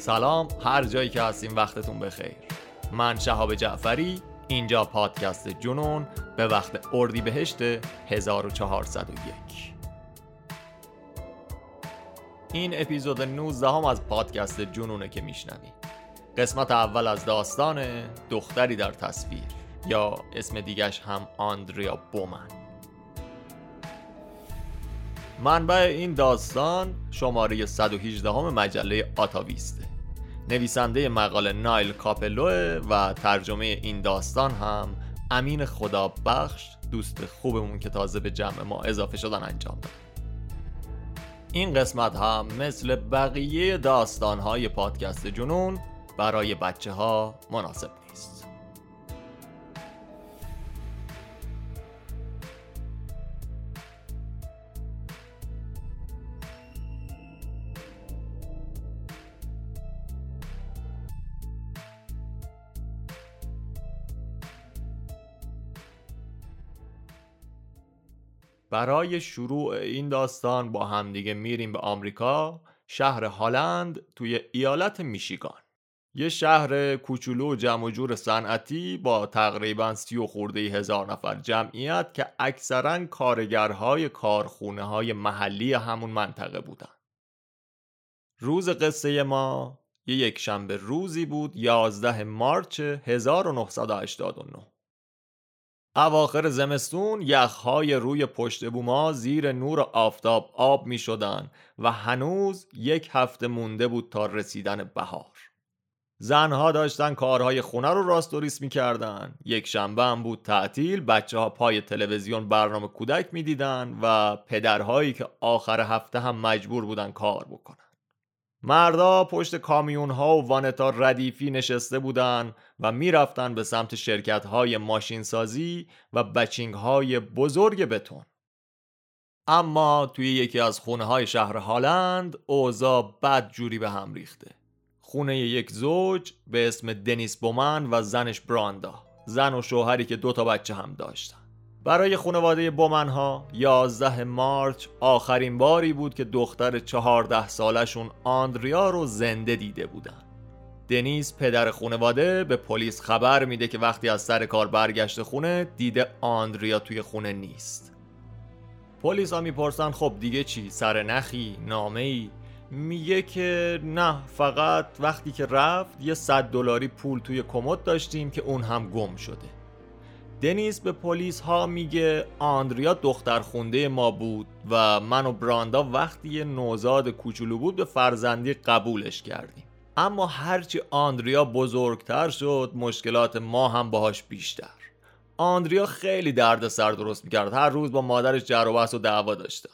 سلام هر جایی که هستیم وقتتون بخیر. من شهاب جعفری اینجا پادکست جنون به وقت اردی بهشت 1401 این اپیزود 19 هم از پادکست جنونه که میشنوید. قسمت اول از داستان دختری در تصویر یا اسم دیگش هم آندریا بومن. منبع این داستان شماره 118 هم مجله آتاویسته. نویسنده مقاله نایل کاپلوه و ترجمه این داستان هم امین خدا بخش دوست خوبمون که تازه به جمع ما اضافه شدن انجام داد. این قسمت هم مثل بقیه داستانهای پادکست جنون برای بچه ها مناسب برای شروع این داستان با همدیگه میریم به آمریکا شهر هالند توی ایالت میشیگان. یه شهر کوچولو جمع جور صنعتی با تقریبا سی و خورده هزار نفر جمعیت که اکثرا کارگرهای کارخونه های محلی همون منطقه بودن. روز قصه ما یه یک شنبه روزی بود 11 مارچ 1989 اواخر زمستون یخهای روی پشت بوما زیر نور آفتاب آب می شدن و هنوز یک هفته مونده بود تا رسیدن بهار. زنها داشتن کارهای خونه رو راست و ریس می‌کردن یک شنبه هم بود تعطیل بچه ها پای تلویزیون برنامه کودک می‌دیدن و پدرهایی که آخر هفته هم مجبور بودن کار بکنن. مردا پشت کامیون ها و وانتا ردیفی نشسته بودن و می‌رفتن به سمت شرکت های ماشین سازی و بچینگ های بزرگ بتون. اما توی یکی از خونه های شهر هالند اوضاع بد جوری به هم ریخته. خونه یک زوج به اسم دنیس بومن و زنش براندا. زن و شوهری که دو تا بچه هم داشتن. برای خانواده بومن ها 11 مارچ آخرین باری بود که دختر 14 سالشون آندریا رو زنده دیده بودن. دنیس پدر خانواده به پلیس خبر میده که وقتی از سر کار برگشت خونه دیده آندریا توی خونه نیست. پلیس ها می‌پرسن خب دیگه چی؟ سر نخی؟ نامه ای میگه که نه فقط وقتی که رفت یه صد دلاری پول توی کمد داشتیم که اون هم گم شده. دنیس به پلیس ها میگه آندریا دختر خونده ما بود و من و براندا وقتی یه نوزاد کوچولو بود به فرزندی قبولش کردیم. اما هرچی آندریا بزرگتر شد مشکلات ما هم باهاش بیشتر. آندریا خیلی درد سر درست می‌کرد هر روز با مادرش جر و و دعوا داشتن.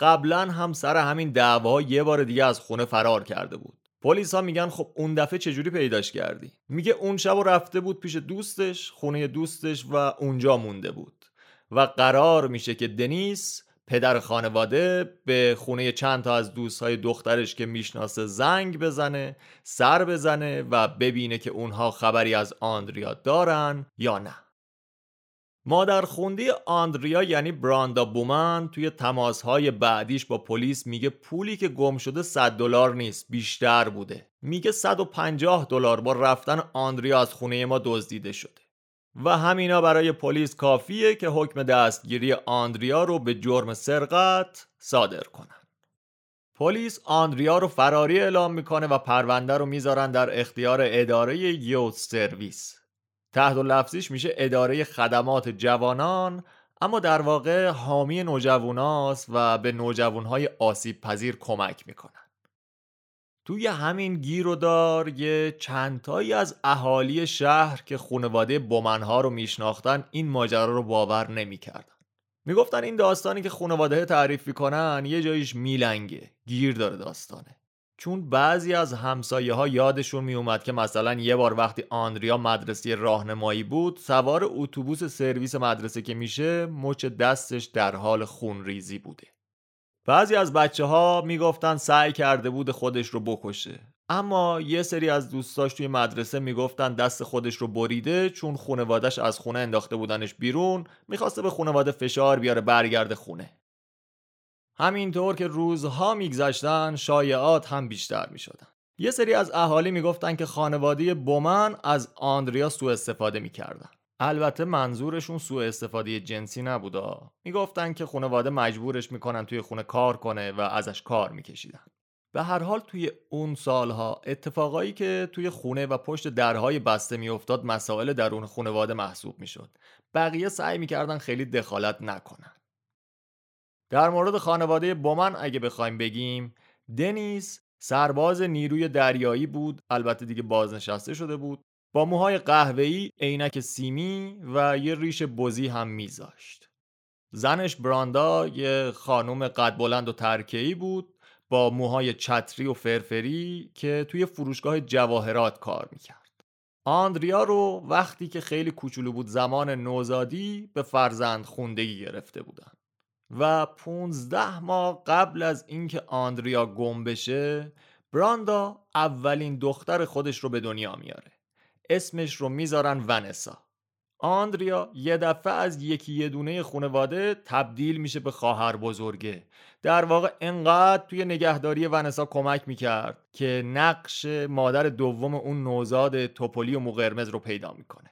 قبلا هم سر همین دعوا یه بار دیگه از خونه فرار کرده بود. پلیس ها میگن خب اون دفعه چجوری پیداش کردی؟ میگه اون شب رفته بود پیش دوستش خونه دوستش و اونجا مونده بود. و قرار میشه که دنیس پدر خانواده به خونه چند تا از دوستهای دخترش که می‌شناسه زنگ بزنه سر بزنه و ببینه که اونها خبری از آندریا دارن یا نه. مادر خوندی آندریا یعنی براندا بومن توی تماسهای بعدیش با پلیس میگه پولی که گم شده 100 دلار نیست بیشتر بوده. میگه 150 دلار با رفتن آندریا از خونه ما دزدیده شده. و همینا برای پلیس کافیه که حکم دستگیری آندریا رو به جرم سرقت صادر کنن. پلیس آندریا رو فراری اعلام می‌کنه و پرونده رو می‌ذارن در اختیار اداره یوت سرویس. تحت لفظیش میشه اداره خدمات جوانان اما در واقع حامی نوجواناست و به نوجوانهای آسیب پذیر کمک می‌کنن. توی همین گیر و دار یه چندتایی از اهالی شهر که خانواده بومنها رو میشناختن این ماجرا رو باور نمی‌کردن. می‌گفتن این داستانی که خانواده تعریف می‌کنن یه جاییش میلنگه گیر داره داستانه. چون بعضی از همسایه ها یادشون می اومد که مثلا یه بار وقتی آندریا مدرسه راهنمایی بود سوار اتوبوس سرویس مدرسه که میشه مچ دستش در حال خونریزی بوده. بعضی از بچه ها می‌گفتن سعی کرده بود خودش رو بکشه. اما یه سری از دوستاش توی مدرسه می‌گفتن دست خودش رو بریده چون خونوادش از خونه انداخته بودنش بیرون می‌خواسته به خونواده فشار بیاره برگرده خونه. همینطور که روزها میگذشتن شایعات هم بیشتر می‌شدن. یه سری از اهالی می‌گفتن که خانواده بومن از آندریا سوء استفاده می‌کردن. البته منظورشون سوء استفاده جنسی نبودا می‌گفتن که خانواده مجبورش می‌کنن توی خونه کار کنه و ازش کار میکشیدن. به هر حال توی اون سالها اتفاقایی که توی خونه و پشت درهای بسته میافتاد مسائل درون خانواده محسوب می‌شد. بقیه سعی می‌کردن خیلی دخالت نکنن. در مورد خانواده بومن اگه بخوایم بگیم دنیس سرباز نیروی دریایی بود البته دیگه بازنشسته شده بود با موهای قهوه‌ای، عینک سیمی و یه ریش بزی هم میذاشت. زنش براندا یه خانم قد بلند و ترکه‌ای بود با موهای چتری و فرفری که توی فروشگاه جواهرات کار می‌کرد. آندریا رو وقتی که خیلی کوچولو بود زمان نوزادی به فرزند خوندگی گرفته بودن. و 15 ماه قبل از اینکه آندریا گم بشه براندا اولین دختر خودش رو به دنیا میاره. اسمش رو می‌ذارن ونسا. آندریا یه دفعه از یکی یه دونه خانواده تبدیل میشه به خواهر بزرگه. در واقع انقدر توی نگهداری ونسا کمک می‌کرد که نقش مادر دوم اون نوزاد توپولی و مقرمز رو پیدا می‌کنه.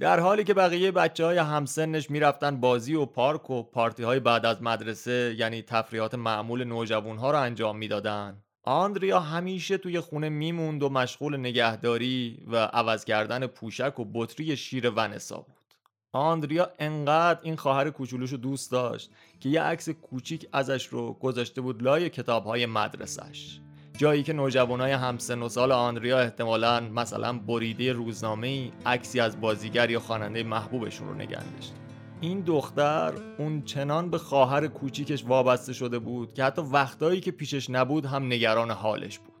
در حالی که بقیه بچه های همسنش می‌رفتن بازی و پارک و پارتی های بعد از مدرسه یعنی تفریحات معمول نوجوان ها رو انجام می‌دادن. آندریا همیشه توی خونه میموند و مشغول نگهداری و عوض کردن پوشک و بطری شیر ونسا بود. آندریا انقدر این خواهر کوچولوش رو دوست داشت که یه عکس کوچیک ازش رو گذاشته بود لای کتاب های مدرسش جایی که نوجوانای همسن و سال آندریا احتمالا مثلا بریده روزنامه ای عکسی از بازیگر یا خواننده محبوبشون رو نگه داشت. این دختر اون چنان به خواهر کوچیکش وابسته شده بود که حتی وقتایی که پیشش نبود هم نگران حالش بود.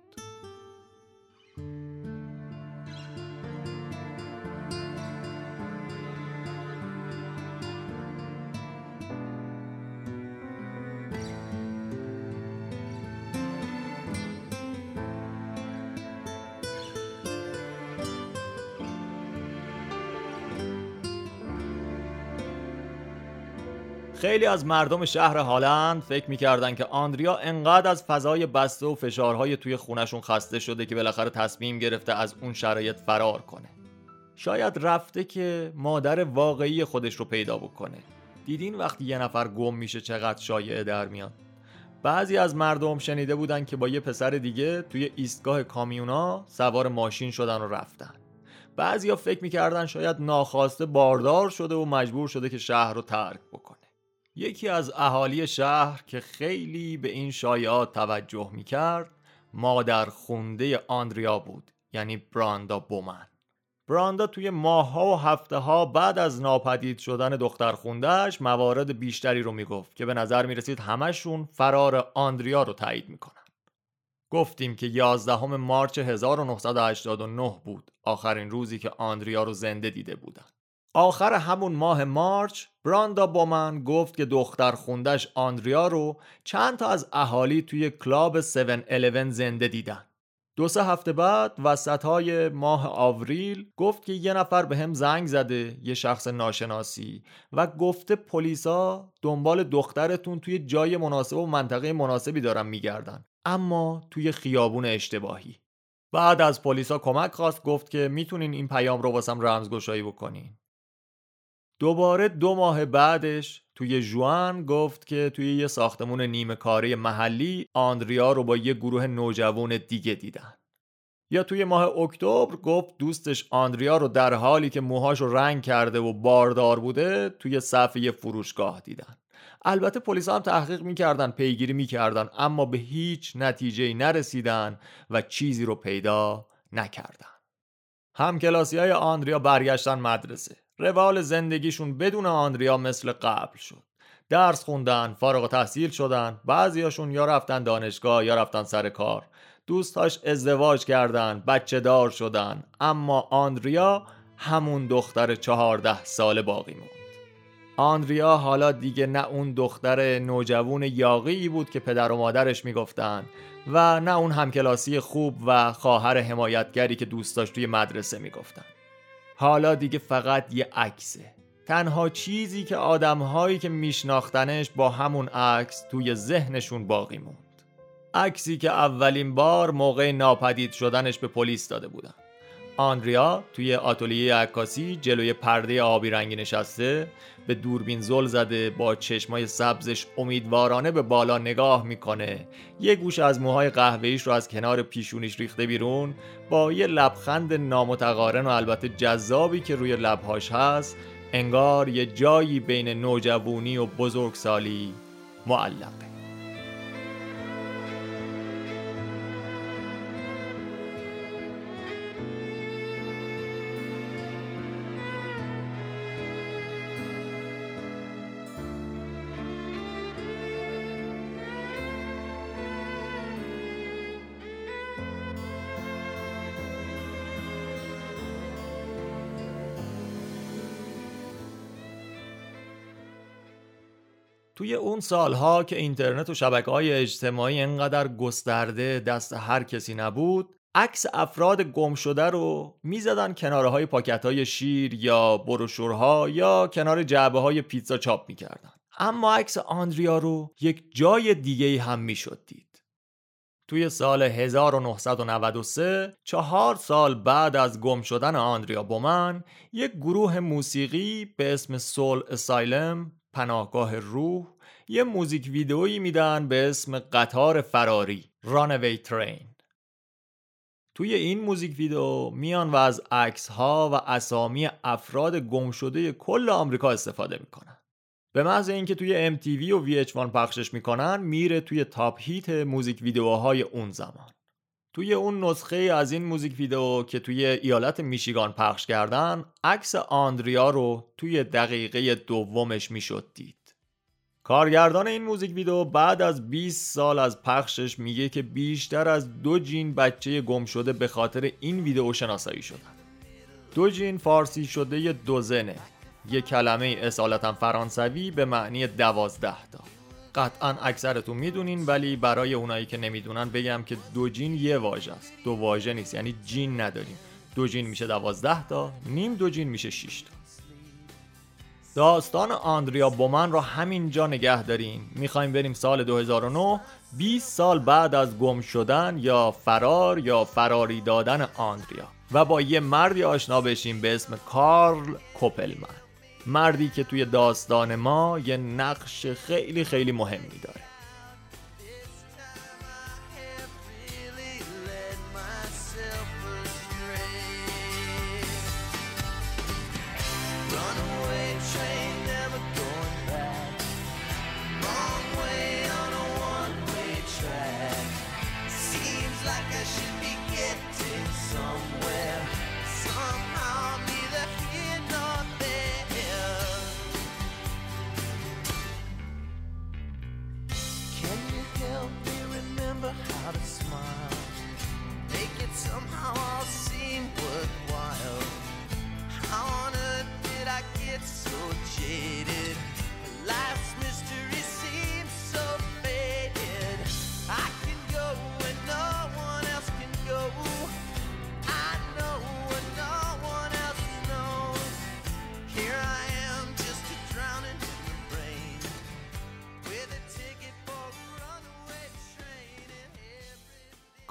خیلی از مردم شهر هالند فکر می‌کردن که آندریا انقدر از فضای بسته و فشارهای توی خونشون خسته شده که بالاخره تصمیم گرفته از اون شرایط فرار کنه. شاید رفته که مادر واقعی خودش رو پیدا بکنه. دیدین وقتی یه نفر گم میشه چقدر شایعه در میاد؟ بعضی از مردم شنیده بودن که با یه پسر دیگه توی ایستگاه کامیونا سوار ماشین شدن و رفتن. بعضیا فکر می‌کردن شاید ناخواسته باردار شده و مجبور شده که شهر رو ترک بکنه. یکی از اهالی شهر که خیلی به این شایعات توجه می‌کرد مادر خونده آندریا بود یعنی براندا بومن. براندا توی ماهها و هفته ها بعد از ناپدید شدن دختر خوندهش موارد بیشتری رو می‌گفت که به نظر می‌رسید همشون فرار آندریا رو تایید می‌کنن. گفتیم که 11 مارچ 1989 بود آخرین روزی که آندریا رو زنده دیده بودن. آخر همون ماه مارچ براندا بومن گفت که دختر خوندش آندریا رو چند تا از اهالی توی کلاب 711 زنده دیدن. دو سه هفته بعد وسط های ماه آوریل گفت که یه نفر به هم زنگ زده یه شخص ناشناسی و گفته پلیسا دنبال دخترتون توی جای مناسب و منطقه مناسبی دارن میگردن اما توی خیابون اشتباهی. بعد از پلیسا کمک خواست گفت که می‌تونین این پیام رو واسم رمزگشایی بکنین. دوباره دو ماه بعدش توی جوان گفت که توی یه ساختمون نیمه کاری محلی آندریا رو با یه گروه نوجوان دیگه دیدن. یا توی ماه اکتبر گفت دوستش آندریا رو در حالی که موهاش رو رنگ کرده و باردار بوده توی صف یه فروشگاه دیدن. البته پلیس هم تحقیق می‌کردن پیگیری می‌کردن اما به هیچ نتیجه نرسیدن و چیزی رو پیدا نکردن. همکلاسی های آندریا برگشتن مدرسه. روال زندگیشون بدون آندریا مثل قبل شد. درس خوندن فارغ تحصیل شدن بعضیاشون یا رفتن دانشگاه یا رفتن سر کار. دوستاش ازدواج کردن بچه دار شدن اما آندریا همون دختر چهارده ساله باقی موند. آندریا حالا دیگه نه اون دختر نوجوان یاقی بود که پدر و مادرش می‌گفتن و نه اون همکلاسی خوب و خواهر حمایتگری که دوست داشت توی مدرسه می‌گفتن. حالا دیگه فقط یه عکسه. تنها چیزی که آدمهایی که میشناختنش با همون عکس توی ذهنشون باقی موند. عکسی که اولین بار موقع ناپدید شدنش به پلیس داده بودن. آندریا توی آتلیه عکاسی جلوی پرده آبی رنگی نشسته به دوربین زل زده با چشمای سبزش امیدوارانه به بالا نگاه می‌کنه. یه گوش از موهای قهوه‌ایش رو از کنار پیشونیش ریخته بیرون با یه لبخند نامتقارن و البته جذابی که روی لبهاش هست انگار یه جایی بین نوجوانی و بزرگسالی معلقه. توی اون سالها که اینترنت و شبکه های اجتماعی انقدر گسترده دست هر کسی نبود عکس افراد گم شده رو می‌زدن کناره های پاکت های شیر یا بروشورها یا کنار جعبه های پیتزا چاپ می‌کردن. اما عکس آندریا رو یک جای دیگه هم می‌شد دید. توی سال 1993 چهار سال بعد از گم شدن آندریا بومن یک گروه موسیقی به اسم سول اسایلم پناهگاه روح یه موزیک ویدئویی میدن به اسم قطار فراری رانوی ترین توی این موزیک ویدئو میان و از عکس ها و اسامی افراد گم شده کل آمریکا استفاده می‌کنن. به محض اینکه توی MTV و VH1 پخشش می‌کنن میره توی تاپ هیت موزیک ویدئوهای اون زمان. توی اون نسخه از این موزیک ویدئو که توی ایالت میشیگان پخش کردن عکس آندریا رو توی دقیقه دومش می‌شد دید. کارگردان این موزیک ویدئو بعد از 20 سال از پخشش میگه که بیشتر از دو جین بچه گم شده به خاطر این ویدئو شناسایی شدن. دو جین فارسی شده یه دوزنه یه کلمه اصالتا فرانسوی به معنی دوازده تا. قطعا اکثرتون می‌دونین ولی برای اونایی که نمی‌دونن بگم که دو جین یه واژه است. دو واژه نیست یعنی جین نداریم. دو جین میشه دوازده تا نیم دو جین میشه 6 تا. داستان آندریا بومن رو همینجا نگه داریم می‌خوایم بریم سال 2009 20 سال بعد از گم شدن یا فرار یا فراری دادن آندریا. و با یه مردی آشنا بشیم به اسم کارل کوپلمن. مردی که توی داستان ما یه نقش خیلی خیلی مهمی داره.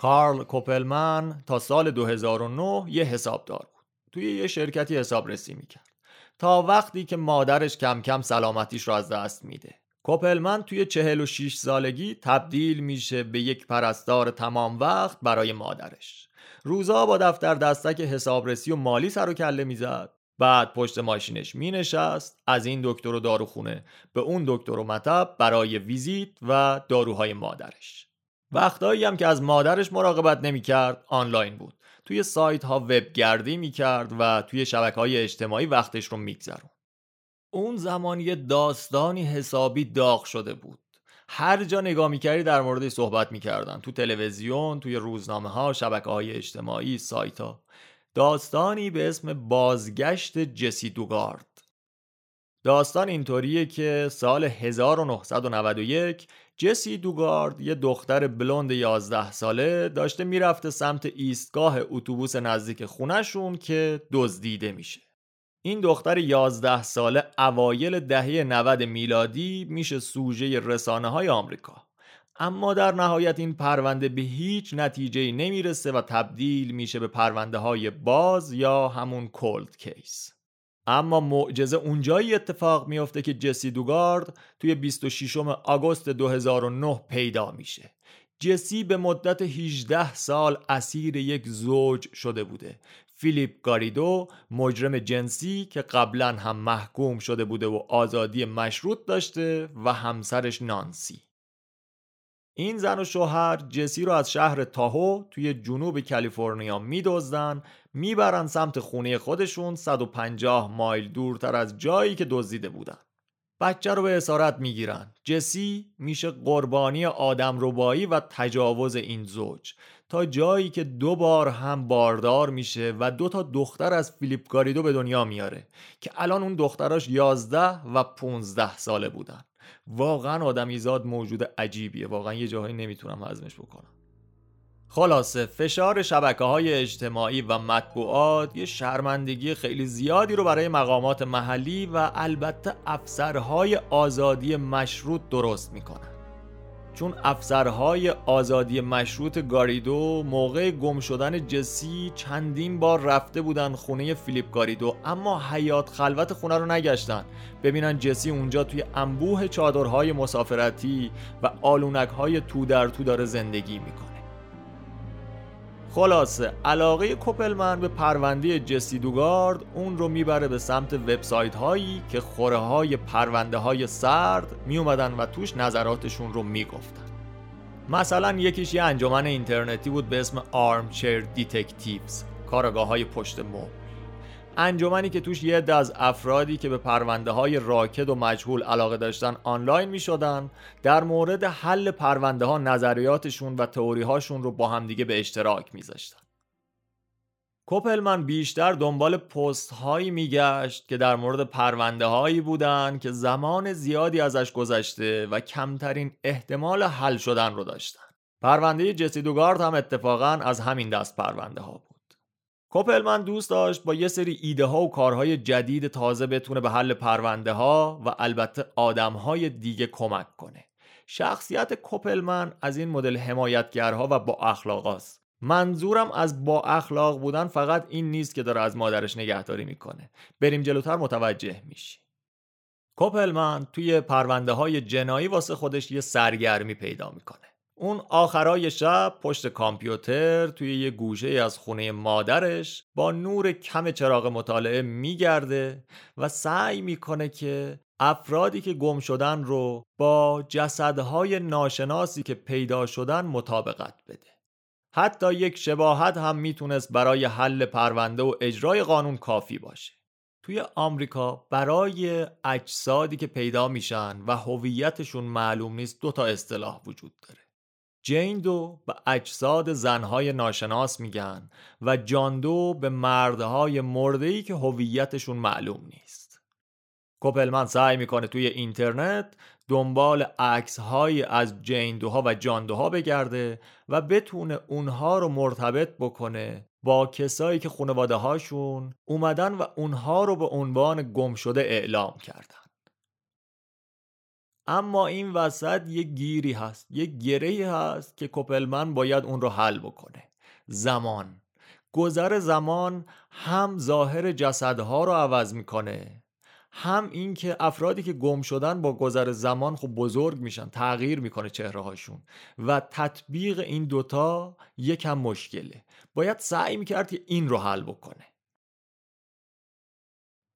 کارل کوپلمن تا سال 2009 یه حسابدار بود. توی یه شرکتی حسابرسی می‌کرد. تا وقتی که مادرش کم کم سلامتیش را از دست میده. کوپلمن توی 46 سالگی تبدیل میشه به یک پرستار تمام وقت برای مادرش. روزا با دفتر دستک حسابرسی و مالی سر و کله می‌زد. بعد پشت ماشینش می نشست از این دکتر و داروخونه به اون دکتر و مطب برای ویزیت و داروهای مادرش. وقتایی هم که از مادرش مراقبت نمی‌کرد آنلاین بود. توی سایت ها وب گردی می‌کرد و توی شبکه های اجتماعی وقتش رو میگذرون اون زمان یه داستانی حسابی داغ شده بود. هر جا نگاه می‌کردی در موردش صحبت می‌کردن. تو تلویزیون توی روزنامه ها شبکه های اجتماعی سایت ها داستانی به اسم بازگشت جسی دوگارد. داستان اینطوریه که سال 1991 جسی دوگارد یه دختر بلوند 11 ساله داشته می‌رفته سمت ایستگاه اتوبوس نزدیک خونشون که دزدیده میشه. این دختر 11 ساله اوایل دهه 90 میلادی میشه سوژه رسانه های آمریکا. اما در نهایت این پرونده به هیچ نتیجه نمی‌رسه و تبدیل میشه به پرونده های باز یا همون کولد کیس اما معجزه اونجایی اتفاق میافته که جسی دوگارد توی 26 آگوست 2009 پیدا میشه. جسی به مدت 18 سال اسیر یک زوج شده بوده. فیلیپ گاریدو مجرم جنسی که قبلا هم محکوم شده بوده و آزادی مشروط داشته و همسرش نانسی. این زن و شوهر جسی رو از شهر تاهو توی جنوب کالیفرنیا میدزدن می‌برن سمت خونه خودشون 150 مایل دورتر از جایی که دزدیده بودن. بچه رو به اسارت می‌گیرن. جسی میشه قربانی آدم ربایی و تجاوز این زوج. تا جایی که دو بار هم باردار میشه و دو تا دختر از فیلیپ گاریدو به دنیا میاره که الان اون دختراش 11 و 15 ساله بودن. واقعا آدمیزاد موجود عجیبیه. واقعا یه جاهایی نمی‌تونم هضمش بکنم. خلاصه فشار شبکه های اجتماعی و مطبوعات یه شرمندگی خیلی زیادی رو برای مقامات محلی و البته افسرهای آزادی مشروط درست می‌کنن. چون افسرهای آزادی مشروط گاریدو موقع گم شدن جسی چندین بار رفته بودن خونه فیلیپ گاریدو اما حیات خلوت خونه رو نگشتن. ببینن جسی اونجا توی انبوه چادرهای مسافرتی و آلونک تو در تو داره زندگی می‌کنه. خلاصه علاقه کوپلمن به پرونده جسی دوگارد اون رو می‌بره به سمت وبسایت هایی که خوره های پرونده های سرد می اومدن و توش نظراتشون رو می‌گفتن. مثلا یکیش یه انجمن اینترنتی بود به اسم armchair detectives کارگاه های پشت مبل. انجمنی که توش یه از افرادی که به پرونده های راکد و مجهول علاقه داشتن آنلاین می شدن در مورد حل پرونده ها نظریاتشون و تئوری هاشون رو با همدیگه به اشتراک می ذاشتن. کوپلمن بیشتر دنبال پست هایی میگشت که در مورد پرونده هایی بودن که زمان زیادی ازش گذشته و کمترین احتمال حل شدن رو داشتن. پرونده جسی دوگارد هم اتفاقا از همین دست پرونده ها بود. کوپلمن دوست داشت با یه سری ایده ها و کارهای جدید تازه بتونه به حل پرونده ها و البته آدم های دیگه کمک کنه. شخصیت کوپلمن از این مدل حمایتگرها و با اخلاق است. منظورم از با اخلاق بودن فقط این نیست که داره از مادرش نگهداری می‌کنه. بریم جلوتر متوجه میشی. کوپلمن توی پرونده های جنایی واسه خودش یه سرگرمی پیدا می‌کنه. اون آخرای شب پشت کامپیوتر توی یه گوشه از خونه مادرش با نور کم چراغ مطالعه میگرده و سعی می‌کنه که افرادی که گم شدن رو با جسدهای ناشناسی که پیدا شدن مطابقت بده. حتی یک شباهت هم می‌تونست برای حل پرونده و اجرای قانون کافی باشه. توی آمریکا برای اجسادی که پیدا میشن و هویتشون معلوم نیست دو تا اصطلاح وجود داره. جین دو به اجساد زنهای ناشناس میگن و جان دو به مردهای مردهی که هویتشون معلوم نیست. کوپلمن سعی می‌کنه توی اینترنت دنبال عکس از جین دوها و جان دوها بگرده و بتونه اونها رو مرتبط بکنه با کسایی که خانواده هاشون اومدن و اونها رو به عنوان گم شده اعلام کردن. اما این وسط یه گیری هست یه گره هست که کوپلمن باید اون رو حل بکنه. زمان. گذر زمان هم ظاهر جسدها رو عوض می‌کنه هم اینکه افرادی که گم شدن با گذر زمان خب بزرگ میشن تغییر می‌کنه چهره هاشون و تطبیق این دوتا یکم مشکله. باید سعی می‌کرد که این رو حل بکنه.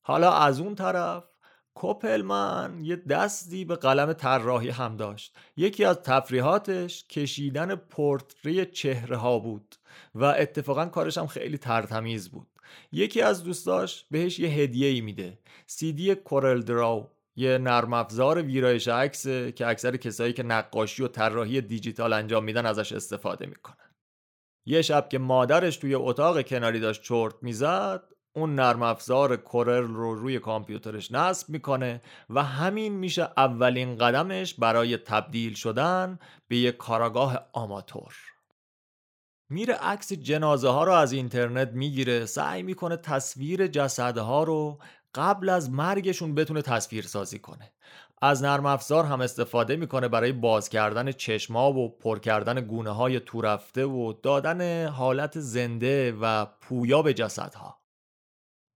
حالا از اون طرف کوپلمن یه دستی به قلم طراحی هم داشت. یکی از تفریحاتش کشیدن پورتری چهره ها بود و اتفاقا کارش هم خیلی ترتمیز بود. یکی از دوستاش بهش یه هدیه ای میده سیدی کورل دراو یه نرم افزار ویرایش عکس که اکثر کسایی که نقاشی و طراحی دیجیتال انجام میدن ازش استفاده می‌کنن. یه شب که مادرش توی اتاق کناری داشت چرت می‌زد اون نرم افزار کورل رو روی کامپیوترش نصب می‌کنه و همین میشه اولین قدمش برای تبدیل شدن به یک کاراگاه آماتور. میره عکس جنازه ها رو از اینترنت می‌گیره سعی می‌کنه تصویر جسدها رو قبل از مرگشون بتونه تصویر سازی کنه. از نرم افزار هم استفاده می‌کنه برای باز کردن چشما و پر کردن گونه های تورفته و دادن حالت زنده و پویا به جسدها.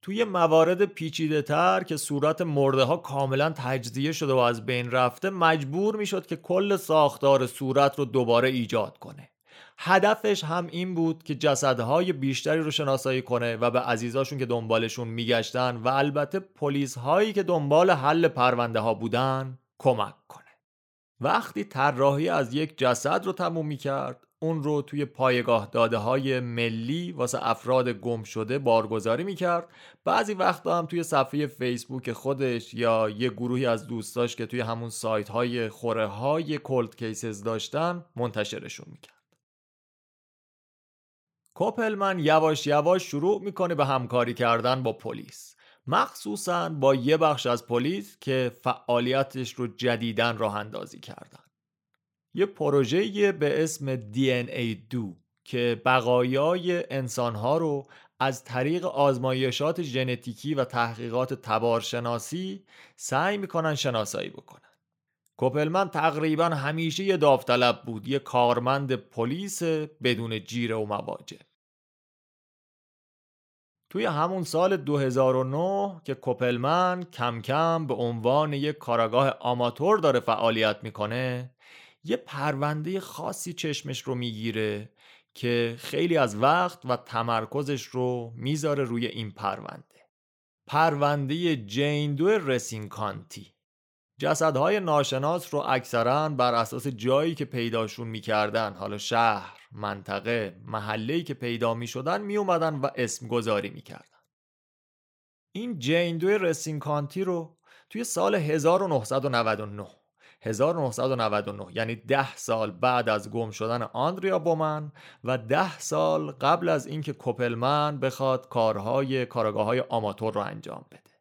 توی موارد پیچیده تر که صورت مرده ها کاملا تجزیه شده و از بین رفته مجبور می‌شد که کل ساختار صورت رو دوباره ایجاد کنه. هدفش هم این بود که جسدهای بیشتری رو شناسایی کنه و به عزیزاشون که دنبالشون میگشتن و البته پلیس هایی که دنبال حل پرونده ها بودن کمک کنه. وقتی طراحی از یک جسد رو تموم می کرد اون رو توی پایگاه داده های ملی واسه افراد گم شده بارگذاری می‌کرد. بعضی وقتا هم توی صفحه فیسبوک خودش یا یه گروهی از دوستاش که توی همون سایت های خوره های کولد کیسز داشتن منتشرشون می‌کرد. کوپلمن یواش یواش شروع می‌کنه به همکاری کردن با پلیس. مخصوصا با یه بخش از پلیس که فعالیتش رو جدیدن راه اندازی کردن. یه پروژه به اسم DNA دو که بقایای انسانها رو از طریق آزمایشات ژنتیکی و تحقیقات تبارشناسی سعی می‌کنن شناسایی بکنن. کوپلمن تقریبا همیشه یه داوطلب بود یه کارمند پلیس بدون جیره و مواجه. توی همون سال 2009 که کوپلمن کم کم به عنوان یک کاراگاه آماتور داره فعالیت می‌کنه یه پرونده خاصی چشمش رو می‌گیره که خیلی از وقت و تمرکزش رو می‌ذاره روی این پرونده. پرونده جین دو رسین کانتی. جسدهای ناشناس رو اکثرا بر اساس جایی که پیداشون می‌کردن حالا شهر، منطقه، محله‌ای که پیدا می‌شدن میومدن و اسم گذاری می‌کردن. این جین دو رسین کانتی رو توی سال 1999 1999 یعنی ده سال بعد از گم شدن آندریا بومن و ده سال قبل از اینکه کوپلمن بخواد کارهای کارگاه های آماتور رو انجام بده.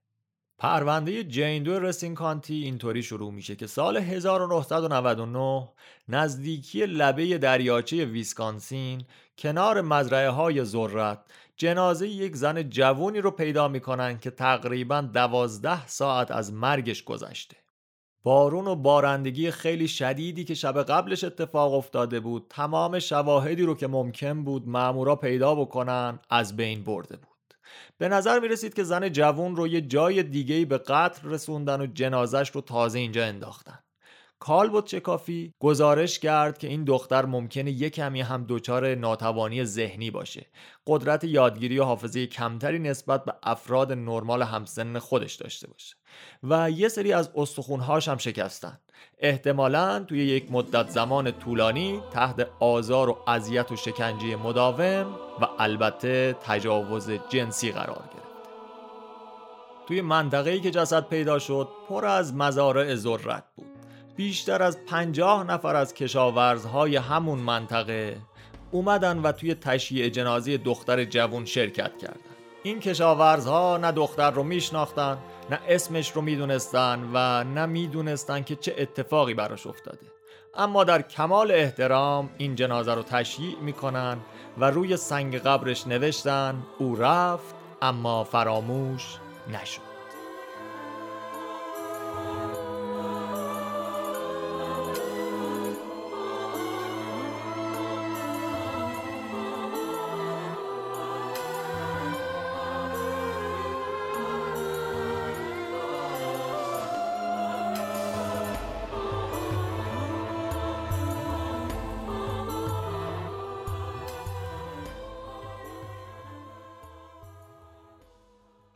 پرونده جین دو رسین کانتی اینطوری شروع میشه که سال 1999 نزدیکی لبه دریاچه ویسکانسین کنار مزرعه های ذرت جنازه یک زن جوونی رو پیدا می‌کنن که تقریبا دوازده ساعت از مرگش گذشته. بارون و بارندگی خیلی شدیدی که شب قبلش اتفاق افتاده بود تمام شواهدی رو که ممکن بود مامورا پیدا بکنن از بین برده بود. به نظر می رسید که زن جوون رو یه جای دیگه به قتل رسوندن و جنازش رو تازه اینجا انداختن. کالبوت چکافی گزارش کرد که این دختر ممکنه یک کمی هم دچار ناتوانی ذهنی باشه. قدرت یادگیری و حافظه کمتری نسبت به افراد نرمال همسن خودش داشته باشه. و یه سری از استخونهاش هم شکستن. احتمالا توی یک مدت زمان طولانی تحت آزار و اذیت و شکنجه مداوم و البته تجاوز جنسی قرار گرفت. توی منطقه‌ای که جسد پیدا شد پر از مزارع ذرت بود. بیشتر از پنجاه نفر از کشاورزهای همون منطقه اومدن و توی تشییع جنازی دختر جوون شرکت کردن. این کشاورزها نه دختر رو میشناختن نه اسمش رو می‌دونستن و نه می‌دونستن که چه اتفاقی براش افتاده. اما در کمال احترام این جنازه رو تشییع می‌کنن و روی سنگ قبرش نوشتن او رفت اما فراموش نشد.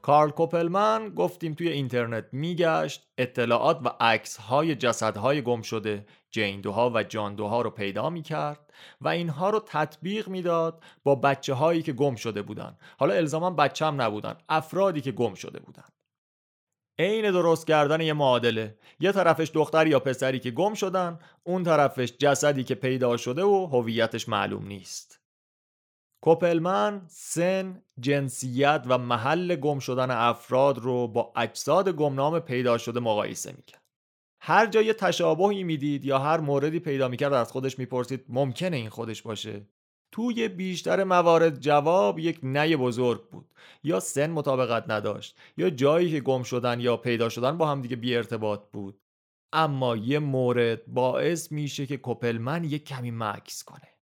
کارل کوپلمن گفتیم توی اینترنت میگشت اطلاعات و عکس های جسدهای گم شده. جیندوها و جاندوها رو پیدا می‌کرد و اینها رو تطبیق می‌داد با بچه هایی که گم شده بودن. حالا الزاما بچه هم نبودن افرادی که گم شده بودن. عین درست کردن یه معادله. یه طرفش دختر یا پسری که گم شدن اون طرفش جسدی که پیدا شده و هویتش معلوم نیست. کوپلمن سن، جنسیت و محل گم شدن افراد رو با اجساد گمنام پیدا شده مقایسه می‌کرد. هر جای تشابهی می‌دید یا هر موردی پیدا می‌کرد از خودش می‌پرسید ممکنه این خودش باشه؟ توی بیشتر موارد جواب یک نه بزرگ بود. یا سن مطابقت نداشت یا جایی که گم شدن یا پیدا شدن با هم دیگه بی ارتباط بود. اما یه مورد باعث میشه که کوپلمن یه کمی مکس کنه.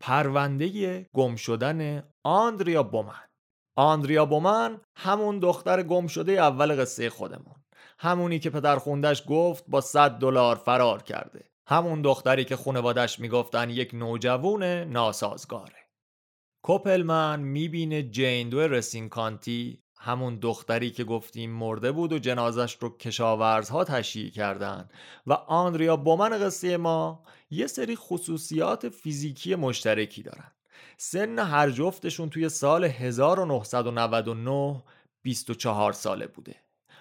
پرونده گم شدن آندریا بومن. آندریا بومن همون دختر گم شده اول قصه خودمون. همونی که پدر خوندش گفت با 100 دلار فرار کرده. همون دختری که خانوادش می‌گفتن یک نوجوون ناسازگاره. کوپلمن می‌بینه جین دو رسین کانتی همون دختری که گفتیم مرده بود و جنازش رو کشاورزها تشییع کردن. و آندریا بومن قصه ما یه سری خصوصیات فیزیکی مشترکی دارن. سن هر جفتشون توی سال 1999 24 ساله بوده.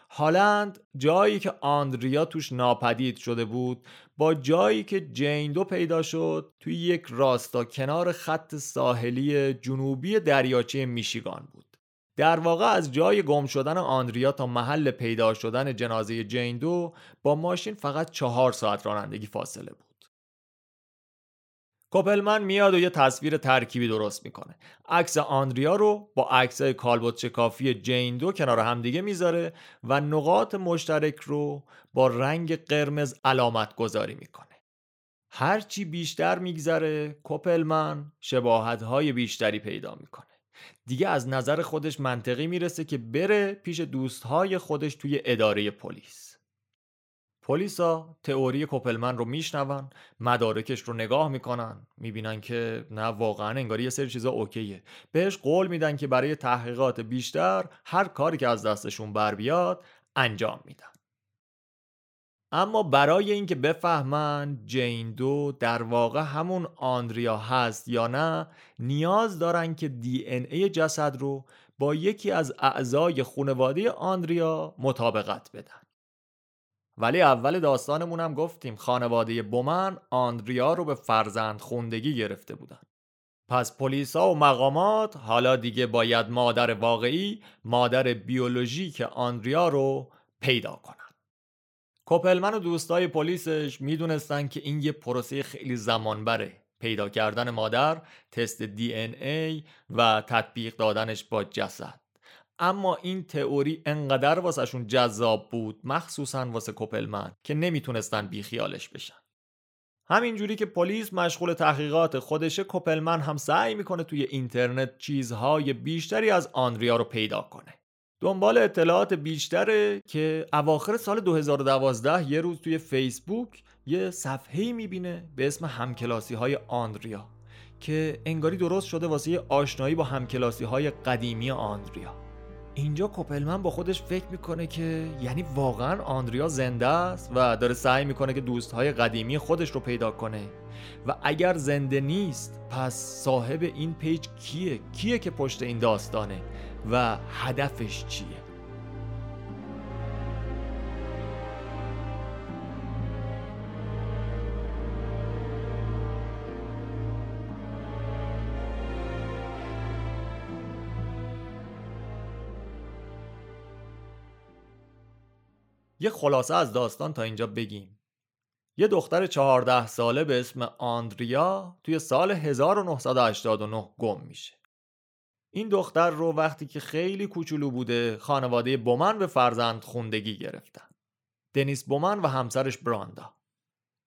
هالند جایی که آندریا توش ناپدید شده بود با جایی که جین دو پیدا شد توی یک راستا کنار خط ساحلی جنوبی دریاچه میشیگان بود. در واقع از جای گم شدن آندریا تا محل پیدا شدن جنازه جین دو با ماشین فقط چهار ساعت رانندگی فاصله بود. کوپلمن میاد و یه تصویر ترکیبی درست می‌کنه. عکس آندریا رو با عکسای کالبوت شکافی جین دو کنار همدیگه می‌ذاره و نقاط مشترک رو با رنگ قرمز علامت گذاری می‌کنه هرچی بیشتر میگذره کوپلمن شباهت بیشتری پیدا می‌کنه. دیگه از نظر خودش منطقی می‌رسه که بره پیش دوستهای خودش توی اداره پلیس. پلیسا تئوری کوپلمن رو میشنون مدارکش رو نگاه می‌کنن می‌بینن که نه واقعا انگاری یه سری چیزا اوکیه. بهش قول میدن که برای تحقیقات بیشتر هر کاری که از دستشون بر بیاد انجام میدن. اما برای اینکه بفهمن جین دو در واقع همون آندریا هست یا نه نیاز دارن که دی ان ای جسد رو با یکی از اعضای خانواده آندریا مطابقت بدن. ولی اول داستانمون هم گفتیم خانواده بومن آندریا رو به فرزند خوندگی گرفته بودن. پس پلیسا و مقامات حالا دیگه باید مادر واقعی مادر بیولوژیک آندریا رو پیدا کنن. کوپلمن و دوستای پلیسش می‌دونستن که این یه پروسه خیلی زمان بره پیدا کردن مادر تست دی ای و تطبیق دادنش با جسد. اما این تئوری انقدر واسهشون جذاب بود مخصوصا واسه کوپلمن که نمی‌تونستن بیخیالش بشن. همینجوری که پلیس مشغول تحقیقات خودشه کوپلمن هم سعی می‌کنه توی اینترنت چیزهای بیشتری از آندریا رو پیدا کنه. دنبال اطلاعات بیشتره که اواخر سال 2012 یه روز توی فیسبوک یه صفحه‌ای می‌بینه به اسم همکلاسی های آندریا که انگاری درست شده واسه آشنایی با همکلاسی های قدیمی آندریا. اینجا کوپلمن با خودش فکر می‌کنه که یعنی واقعا آندریا زنده است و داره سعی می‌کنه که دوستهای قدیمی خودش رو پیدا کنه. و اگر زنده نیست پس صاحب این پیج کیه؟ کیه که پشت این داستانه؟ و هدفش چیه؟ یه خلاصه از داستان تا اینجا بگیم. یه دختر چهارده ساله به اسم آندریا توی سال 1989 گم میشه. این دختر رو وقتی که خیلی کوچولو بوده خانواده بومن به فرزند خوندگی گرفتن. دنیس بومن و همسرش براندا.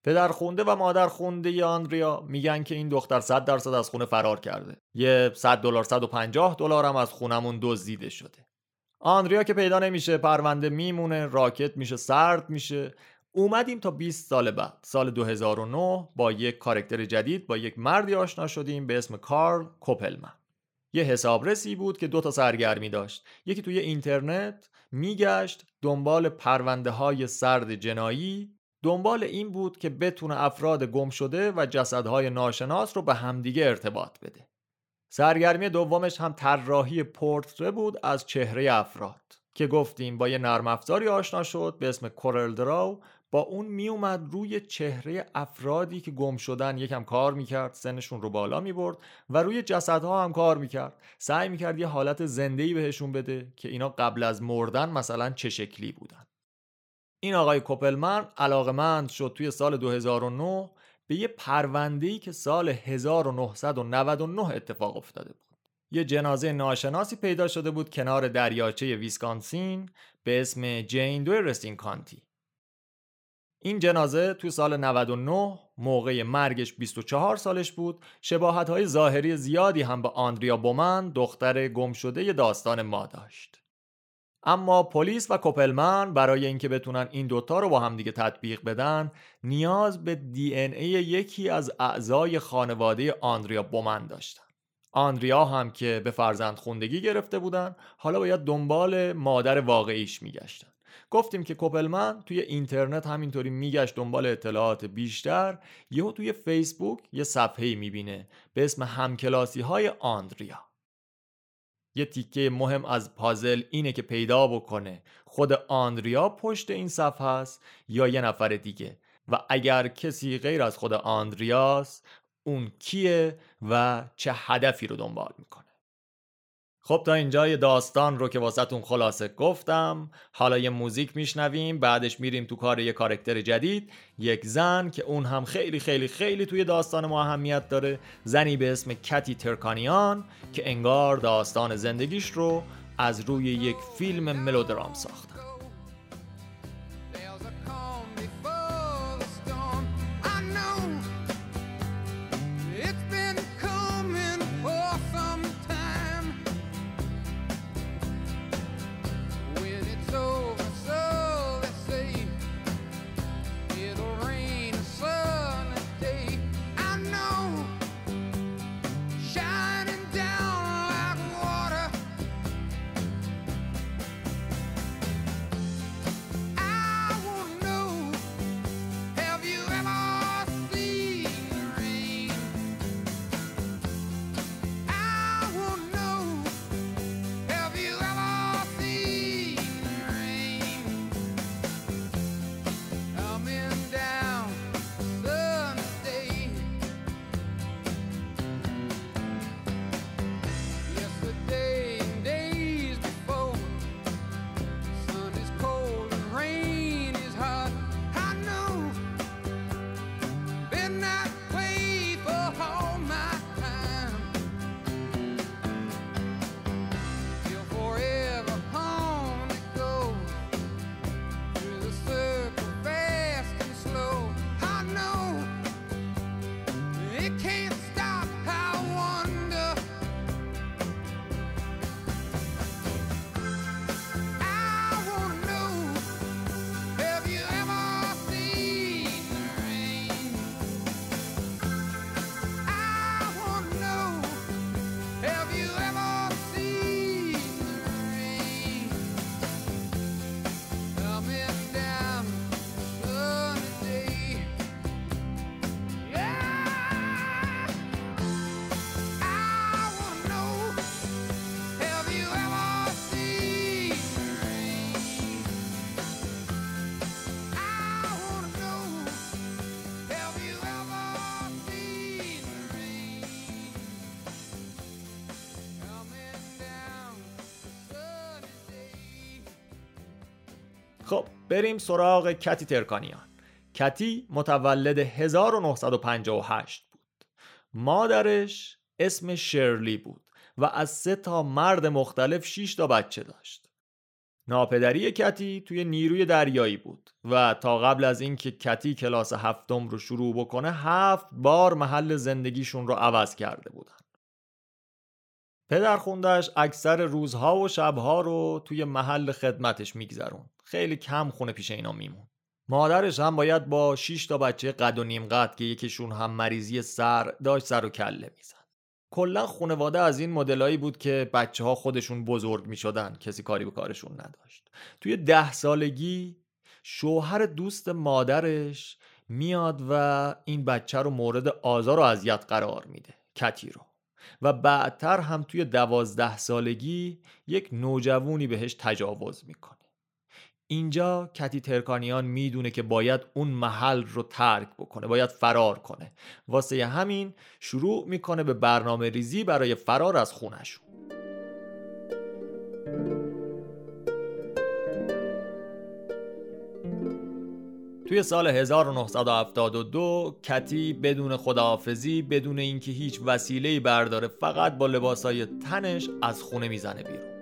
پدر خونده و مادر خونده آندریا میگن که این دختر 100 درصد از خونه فرار کرده. یه 100 دلار 150 دلار هم از خونمون دزدیده شده. آندریا که پیدا نمیشه پرونده میمونه راکت میشه سرد میشه. اومدیم تا 20 سال بعد. سال 2009 با یک کارکتر جدید با یک مردی آشنا شدیم به اسم کارل کوپلمن. یه حسابرسی بود که دو تا سرگرمی داشت. یکی توی اینترنت میگشت دنبال پرونده های سرد جنایی. دنبال این بود که بتونه افراد گم شده و جسدهای ناشناس رو به همدیگه ارتباط بده. سرگرمی دومش هم طراحی پورتره بود از چهره افراد که گفتیم با یه نرم افزاری آشنا شد به اسم کورل دراو با اون میومد روی چهره افرادی که گم شدن یکم کار می‌کرد سنشون رو بالا می‌برد و روی جسدها هم کار می‌کرد سعی می‌کرد یه حالت زندهی بهشون بده که اینا قبل از مردن مثلا چه شکلی بودن این آقای کوپلمن علاقمند شد توی سال 2009 به یه پرونده‌ای که سال 1999 اتفاق افتاده بود. یه جنازه ناشناسی پیدا شده بود کنار دریاچه ویسکانسین به اسم جین دو رستین کانتی. این جنازه تو سال 99 موقع مرگش 24 سالش بود. شباهت های ظاهری زیادی هم به آندریا بومن دختر گم شده داستان ما داشت. اما پلیس و کوپلمن برای اینکه بتونن این دوتا رو با هم دیگه تطبیق بدن نیاز به دی ای یکی از اعضای خانواده آندریا بومن داشتن. آندریا هم که به فرزند خوندگی گرفته بودن حالا باید دنبال مادر واقعیش میگشتن. گفتیم که کوپلمن توی اینترنت همینطوری میگشت دنبال اطلاعات بیشتر یهو توی فیسبوک یه صفحه می‌بینه به اسم همکلاسی های آندریا. یه تیکه مهم از پازل اینه که پیدا بکنه خود آندریا پشت این صفحه است یا یه نفر دیگه و اگر کسی غیر از خود آندریاس اون کیه و چه هدفی رو دنبال می‌کنه. خب تا اینجا یه داستان رو که واسهتون خلاصه گفتم. حالا یه موزیک میشنویم بعدش میریم تو کار یه کارکتر جدید. یک زن که اون هم خیلی خیلی خیلی توی داستان ما اهمیت داره. زنی به اسم کتی ترکانیان که انگار داستان زندگیش رو از روی یک فیلم ملودرام ساخته. خب بریم سراغ کتی ترکانیان. کتی متولد 1958 بود. مادرش اسم شرلی بود و از سه تا مرد مختلف 6 تا بچه داشت. ناپدری کتی توی نیروی دریایی بود و تا قبل از اینکه کتی کلاس هفتم رو شروع بکنه هفت بار محل زندگیشون رو عوض کرده بودن. پدر خوندش اکثر روزها و شبها رو توی محل خدمتش میگذرون خیلی کم خونه پیش اینا میمون. مادرش هم باید با 6 تا بچه قد و نیم قد که یکیشون هم مریضی سر داشت سر و کله می‌زد. کلا خانواده از این مدلایی بود که بچه ها خودشون بزرگ می شدن کسی کاری به کارشون نداشت. توی ده سالگی شوهر دوست مادرش میاد و این بچه رو مورد آزار و اذیت قرار میده کتی رو. و بعدتر هم توی دوازده سالگی یک نوجوونی بهش تجاوز می‌کنه. اینجا کتی ترکانیان می‌دونه که باید اون محل رو ترک بکنه باید فرار کنه. واسه همین شروع می‌کنه به برنامه ریزی برای فرار از خونشون توی سال 1972 کتی بدون خداحافظی بدون اینکه هیچ وسیله‌ای برداره فقط با لباسای تنش از خونه می‌زنه بیرون.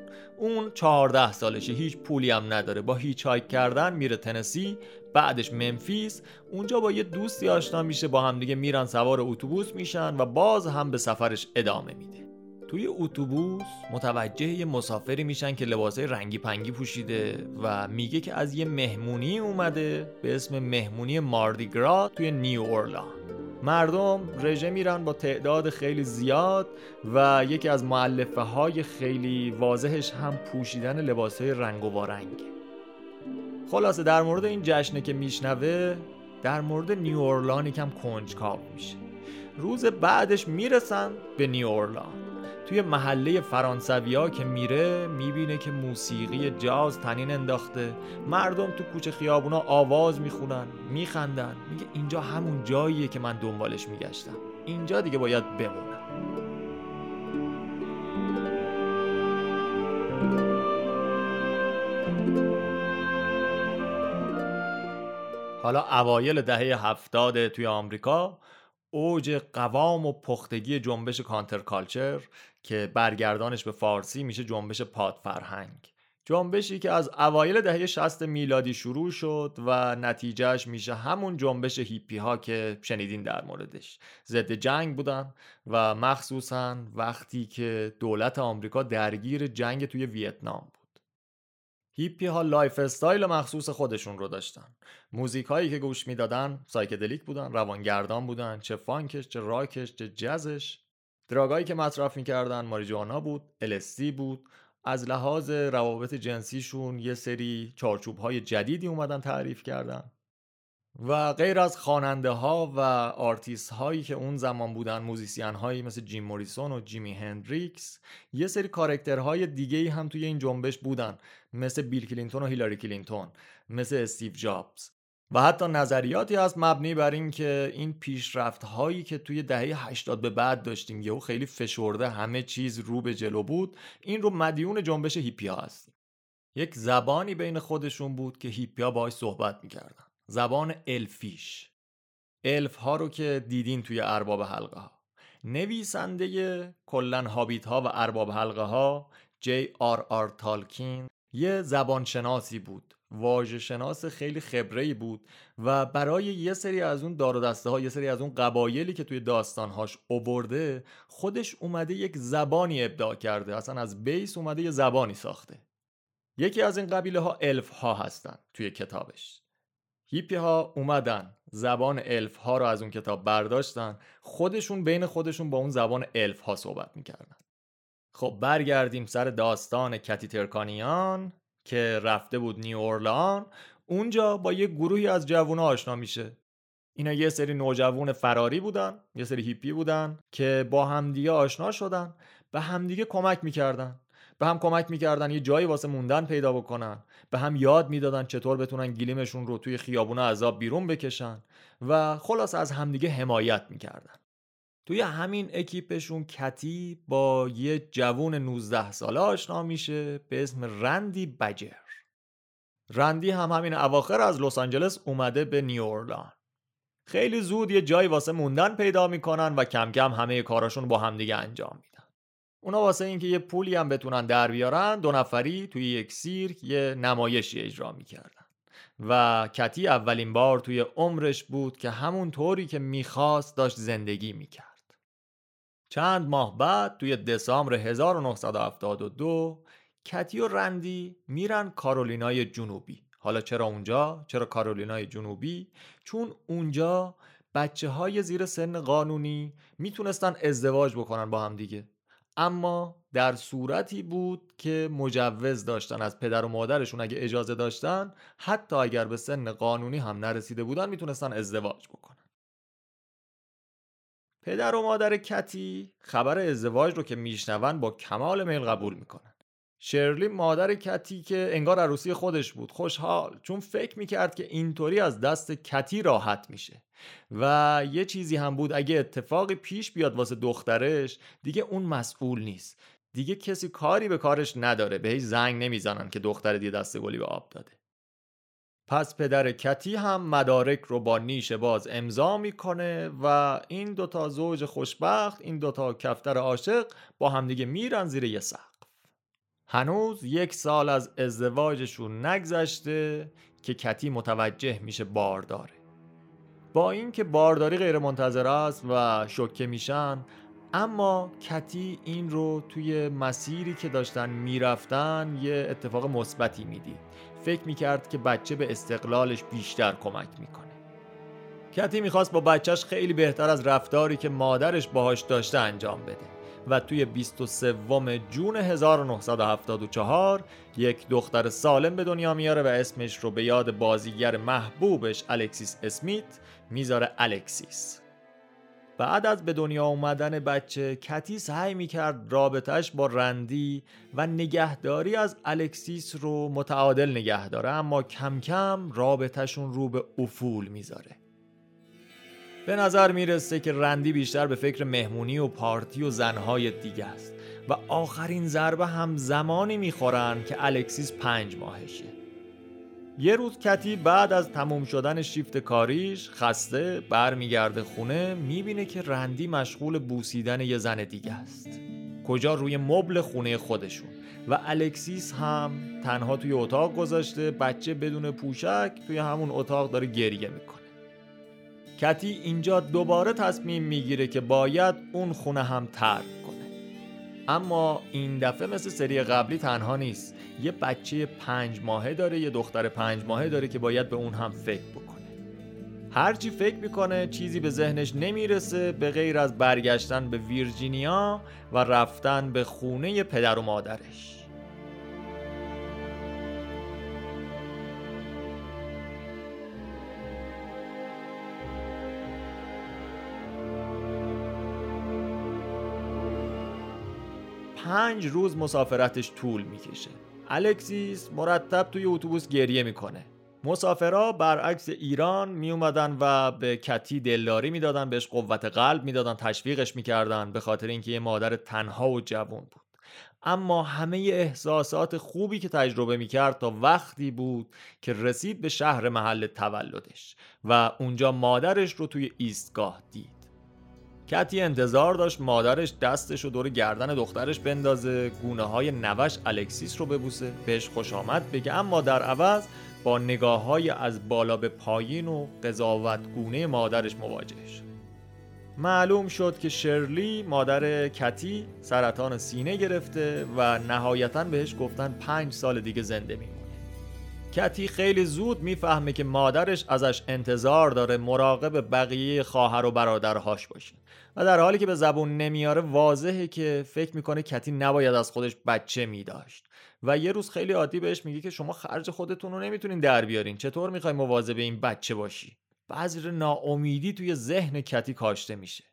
اون چهارده سالشه هیچ پولی هم نداره. با هیچ هایک کردن میره تنسی بعدش منفیس. اونجا با یه دوستی آشنا میشه با همدیگه میرن سوار اتوبوس میشن و باز هم به سفرش ادامه میده. توی اتوبوس متوجه یه مسافری میشن که لباسای رنگی پنگی پوشیده و میگه که از یه مهمونی اومده به اسم مهمونی ماردیگرا توی نیو اورلان. مردم رژه میرن با تعداد خیلی زیاد و یکی از معلفه های خیلی واضحش هم پوشیدن لباس های رنگ و وارنگه خلاصه در مورد این جشنه که میشنوه در مورد نیو اورلان یکم کنجکاو میشه. روز بعدش می‌رسن به نیو اورلان. توی محله فرانسویا که میره می‌بینه که موسیقی جاز تنین انداخته. مردم تو کوچه خیابونا آواز می‌خونن میخندن. میگه اینجا همون جاییه که من دنبالش میگشتم. اینجا دیگه باید بمونم. حالا اوایل دهه هفتاد توی آمریکا اوج قوام و پختگی جنبش کانتر کالچر که برگردانش به فارسی میشه جنبش پاد فرهنگ. جنبشی که از اوایل دهه 60 میلادی شروع شد و نتیجهش میشه همون جنبش هیپی ها که شنیدین در موردش. ضد جنگ بودن و مخصوصا وقتی که دولت آمریکا درگیر جنگ توی ویتنام بود. هیپی ها lifestyle مخصوص خودشون رو داشتن. موزیک هایی که گوش می‌دادن psychedelic بودن روانگردان بودن چه فانکش چه راکش چه jazz ش. drug ایی که مصرف می‌کردن ماریجوانا بود LSD بود. از لحاظ روابط جنسیشون یه سری چارچوب های جدیدی اومدن تعریف کردن. و غیر از خواننده ها و آرتیست هایی که اون زمان بودن musician هایی مثل جیم موریسون و جیمی هندریکس یه سری کاراکترهای دیگه هم توی این جنبش بودن مثل بیل کلینتون و هیلاری کلینتون مثل استیو جابز. و حتی نظریاتی هست مبنی بر این که این پیشرفت هایی که توی دهه 80 به بعد داشتیم یهو خیلی فشرده همه چیز رو به جلو بود این رو مدیون جنبش هیپیا هستیم. یک زبانی بین خودشون بود که هیپیا باهاش صحبت می‌کردن. زبان الفیش. الف ها رو که دیدین توی ارباب حلقه ها نویسنده کلن هابیت ها و ارباب حلقه ها جی آر آر تالکین یه زبانشناسی بود. واژه شناس خیلی خبره بود و برای یه سری از اون دار و دسته ها یه سری از اون قبایلی که توی داستانهاش اوورده خودش اومده یک زبانی ابداع کرده. اصلا از بیس اومده یه زبانی ساخته. یکی از این قبیله ها الف ها هستن توی کتابش. هیپی ها اومدن زبان الف ها رو از اون کتاب برداشتن. خودشون بین خودشون با اون زبان الف ها صحبت می‌کردن. خب برگردیم سر داستان کتی ترکانیان که رفته بود نیو اورلان. اونجا با یه گروهی از جوونا آشنا میشه. اینا یه سری نوجوان فراری بودن یه سری هیپی بودن که با همدیگه آشنا شدن به همدیگه کمک می‌کردن. به هم کمک می‌کردن یه جایی واسه موندن پیدا بکنن. به هم یاد می‌دادن چطور بتونن گلیمشون رو توی خیابونا عذاب بیرون بکشن و خلاص از همدیگه حمایت می‌کردن. توی همین اکیپشون کتی با یه جوون 19 ساله آشنا میشه به اسم رندی بجر. رندی هم همین اواخر از لس آنجلس اومده به نیورلان خیلی زود یه جایی واسه موندن پیدا می‌کنن و کم کم همه کاراشون با همدیگه انجام میدن. اونا واسه اینکه یه پولی هم بتونن در بیارن دو نفری توی یک سیرک یه نمایشی اجرا می‌کردن و کتی اولین بار توی عمرش بود که همون طوری که می‌خواست داشت زندگی می‌کرد چند ماه بعد توی دسامبر 1972 کتی و رندی میرن کارولینای جنوبی حالا چرا اونجا؟ چرا کارولینای جنوبی؟ چون اونجا بچه های زیر سن قانونی می‌تونستن ازدواج بکنن با هم دیگه اما در صورتی بود که مجوز داشتن از پدر و مادرشون اگه اجازه داشتن حتی اگر به سن قانونی هم نرسیده بودن می‌تونستن ازدواج بکنن. پدر و مادر کتی خبر ازدواج رو که میشنون با کمال میل قبول می‌کنن. شرلی مادر کتی که انگار عروسی خودش بود خوشحال چون فکر می‌کرد که اینطوری از دست کتی راحت میشه. و یه چیزی هم بود اگه اتفاقی پیش بیاد واسه دخترش دیگه اون مسئول نیست. دیگه کسی کاری به کارش نداره بهش زنگ نمی‌زنن که دختر دیگه دست گلی به آب داده. پس پدر کتی هم مدارک رو با نیش باز امضا می‌کنه و این دوتا زوج خوشبخت این دوتا کفتر عاشق با همدیگه میرن زیر یه سقف. هنوز یک سال از ازدواجشون نگذشته که کتی متوجه میشه بارداره. با اینکه بارداری غیر منتظر است و شوکه میشن اما کتی این رو توی مسیری که داشتن می‌رفتن یه اتفاق مثبتی می‌دید. فکر می‌کرد که بچه به استقلالش بیشتر کمک می‌کنه. کتی می‌خواست با بچهش خیلی بهتر از رفتاری که مادرش باهاش داشته انجام بده. و توی 23 جون 1974 یک دختر سالم به دنیا میاره و اسمش رو به یاد بازیگر محبوبش الکسیس اسمیت می‌ذاره الکسیس. بعد از به دنیا اومدن بچه کتی سعی می‌کرد رابطهش با رندی و نگهداری از الکسیس رو متعادل نگه داره اما کم کم رابطهشون رو به افول می‌ذاره. به نظر می‌رسه که رندی بیشتر به فکر مهمونی و پارتی و زنهای دیگه است و آخرین ضربه هم زمانی می‌خورن که الکسیس پنج ماهشه. یه روز کتی بعد از تموم شدن شیفت کاریش خسته برمیگرده خونه می‌بینه که رندی مشغول بوسیدن یه زن دیگه است. کجا؟ روی مبل خونه خودشون. و الکسیس هم تنها توی اتاق گذاشته بچه بدون پوشک توی همون اتاق داره گریه می‌کنه. کتی اینجا دوباره تصمیم می‌گیره که باید اون خونه هم ترک کنه. اما این دفعه مثل سری قبلی تنها نیست. یه بچه پنج ماهه داره یه دختر پنج ماهه داره که باید به اون هم فکر بکنه. هرچی فکر می‌کنه چیزی به ذهنش نمی‌رسه به غیر از برگشتن به ویرجینیا و رفتن به خونه پدر و مادرش. پنج روز مسافرتش طول می‌کشه. الکسیس مرتب توی اتوبوس گریه می‌کنه. مسافرها برعکس ایران می اومدن و به کتی دلداری می‌دادن بهش قوت قلب می‌دادن تشویقش می‌کردن به خاطر اینکه یه مادر تنها و جوان بود. اما همه احساسات خوبی که تجربه می‌کرد تا وقتی بود که رسید به شهر محل تولدش و اونجا مادرش رو توی ایستگاه دید. کتی انتظار داشت مادرش دستش رو دور گردن دخترش بندازه گونه های نوش الکسیس رو ببوسه بهش خوش آمد بگه اما در عوض با نگاه های از بالا به پایین و قضاوت گونه مادرش مواجه شد. معلوم شد که شرلی مادر کتی سرطان سینه گرفته و نهایتا بهش گفتن پنج سال دیگه زنده میمونه. کتی خیلی زود می‌فهمه که مادرش ازش انتظار داره مراقب بقیه خواهر و برادرهاش باشه. و در حالی که به زبون نمیاره واضحه که فکر می‌کنه کتی نباید از خودش بچه میداشت. و یه روز خیلی عادی بهش میگه که شما خرج خودتون رو نمی‌تونین در بیارین. چطور می‌خوای مواظب این بچه باشی؟ بذر ناامیدی توی ذهن کتی کاشته میشه.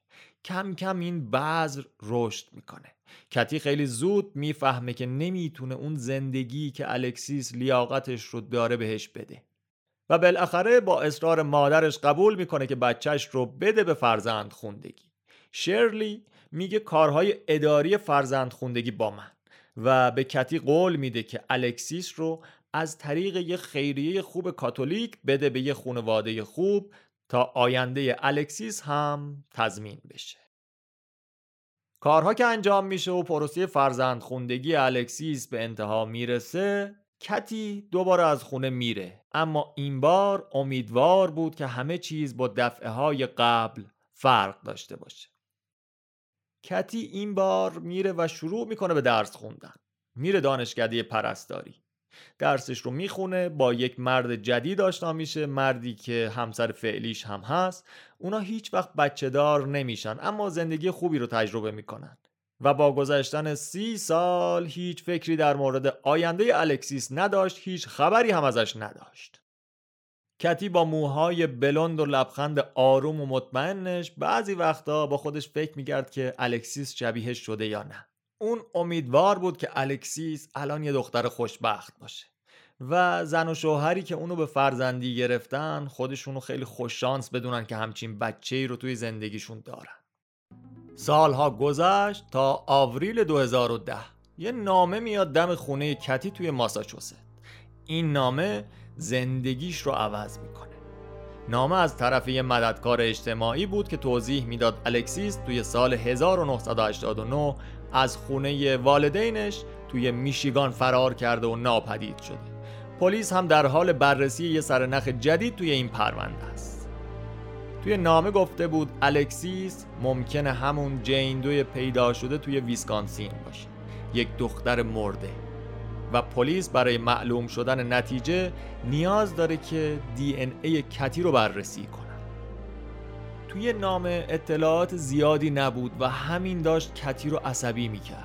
کم کم این بذر رشد می‌کنه. کتی خیلی زود می‌فهمه که نمی‌تونه اون زندگی که الکسیس لیاقتش رو داره بهش بده. و بالاخره با اصرار مادرش قبول می‌کنه که بچهش رو بده به فرزند خوندگی. شرلی میگه کارهای اداری فرزند خوندگی با من و به کتی قول میده که الکسیس رو از طریق یه خیریه خوب کاتولیک بده به یه خانواده خوب تا آینده الکسیس هم تضمین بشه. کارها که انجام میشه و پروسه فرزند خوندگی الکسیس به انتها می‌رسه کتی دوباره از خونه میره. اما این بار امیدوار بود که همه چیز با دفعه های قبل فرق داشته باشه. کتی این بار میره و شروع می‌کنه به درس خوندن. میره دانشکده پرستاری. درسش رو می‌خونه با یک مرد جدید آشنا میشه مردی که همسر فعلیش هم هست. اونا هیچ وقت بچه دار نمیشن اما زندگی خوبی رو تجربه می‌کنن. و با گذشتن سی سال هیچ فکری در مورد آینده الکسیس نداشت هیچ خبری هم ازش نداشت. کتی با موهای بلند و لبخند آروم و مطمئنش بعضی وقتا با خودش فکر می‌کرد که الکسیس شبیهش شده یا نه. اون امیدوار بود که الکسیس الان یه دختر خوشبخت باشه و زن و شوهری که اونو به فرزندی گرفتن خودشونو خیلی خوششانس بدونن که همچین بچه ای رو توی زندگیشون دارن. سالها گذشت تا آوریل 2010 یه نامه میاد دم خونه کتی توی ماساچوست. این نامه زندگیش رو عوض می‌کنه. نامه از طرف یه مددکار اجتماعی بود که توضیح می‌داد الکسیس توی سال 1989 از خونه والدینش توی میشیگان فرار کرده و ناپدید شده. پلیس هم در حال بررسی یه سرنخ جدید توی این پرونده است. توی نامه گفته بود الکسیس ممکنه همون جین دوی پیدا شده توی ویسکانسین باشه. یک دختر مرده. و پلیس برای معلوم شدن نتیجه نیاز داره که دی ان ای کتی رو بررسی کنه. توی نامه اطلاعات زیادی نبود و همین داشت کتی رو عصبی می‌کرد.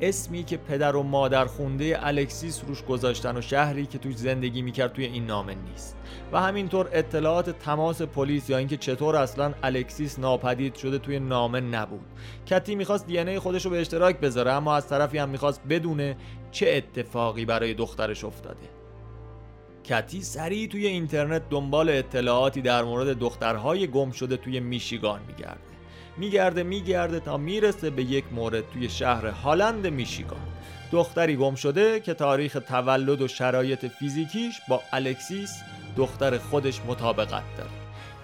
اسمی که پدر و مادر خونده الکسیس روش گذاشتن و شهری که توش زندگی می‌کرد توی این نامه نیست. و همینطور اطلاعات تماس پلیس یا اینکه چطور اصلا الکسیس ناپدید شده توی نامه نبود. کتی می‌خواست دی خودش رو به اشتراک بذاره اما از طرفی هم می‌خواست بدونه چه اتفاقی برای دخترش افتاده؟ کتی سریع توی اینترنت دنبال اطلاعاتی در مورد دخترهای گم شده توی میشیگان میگرده. میگرده میگرده تا می‌رسه به یک مورد توی شهر هالند میشیگان. دختری گم شده که تاریخ تولد و شرایط فیزیکیش با الکسیس دختر خودش مطابقت داره.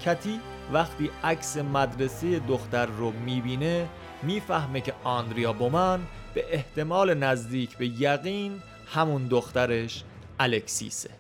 کتی وقتی عکس مدرسه دختر رو می‌بینه می‌فهمه که آندریا بومن به احتمال نزدیک به یقین همون دخترش الکسیسه.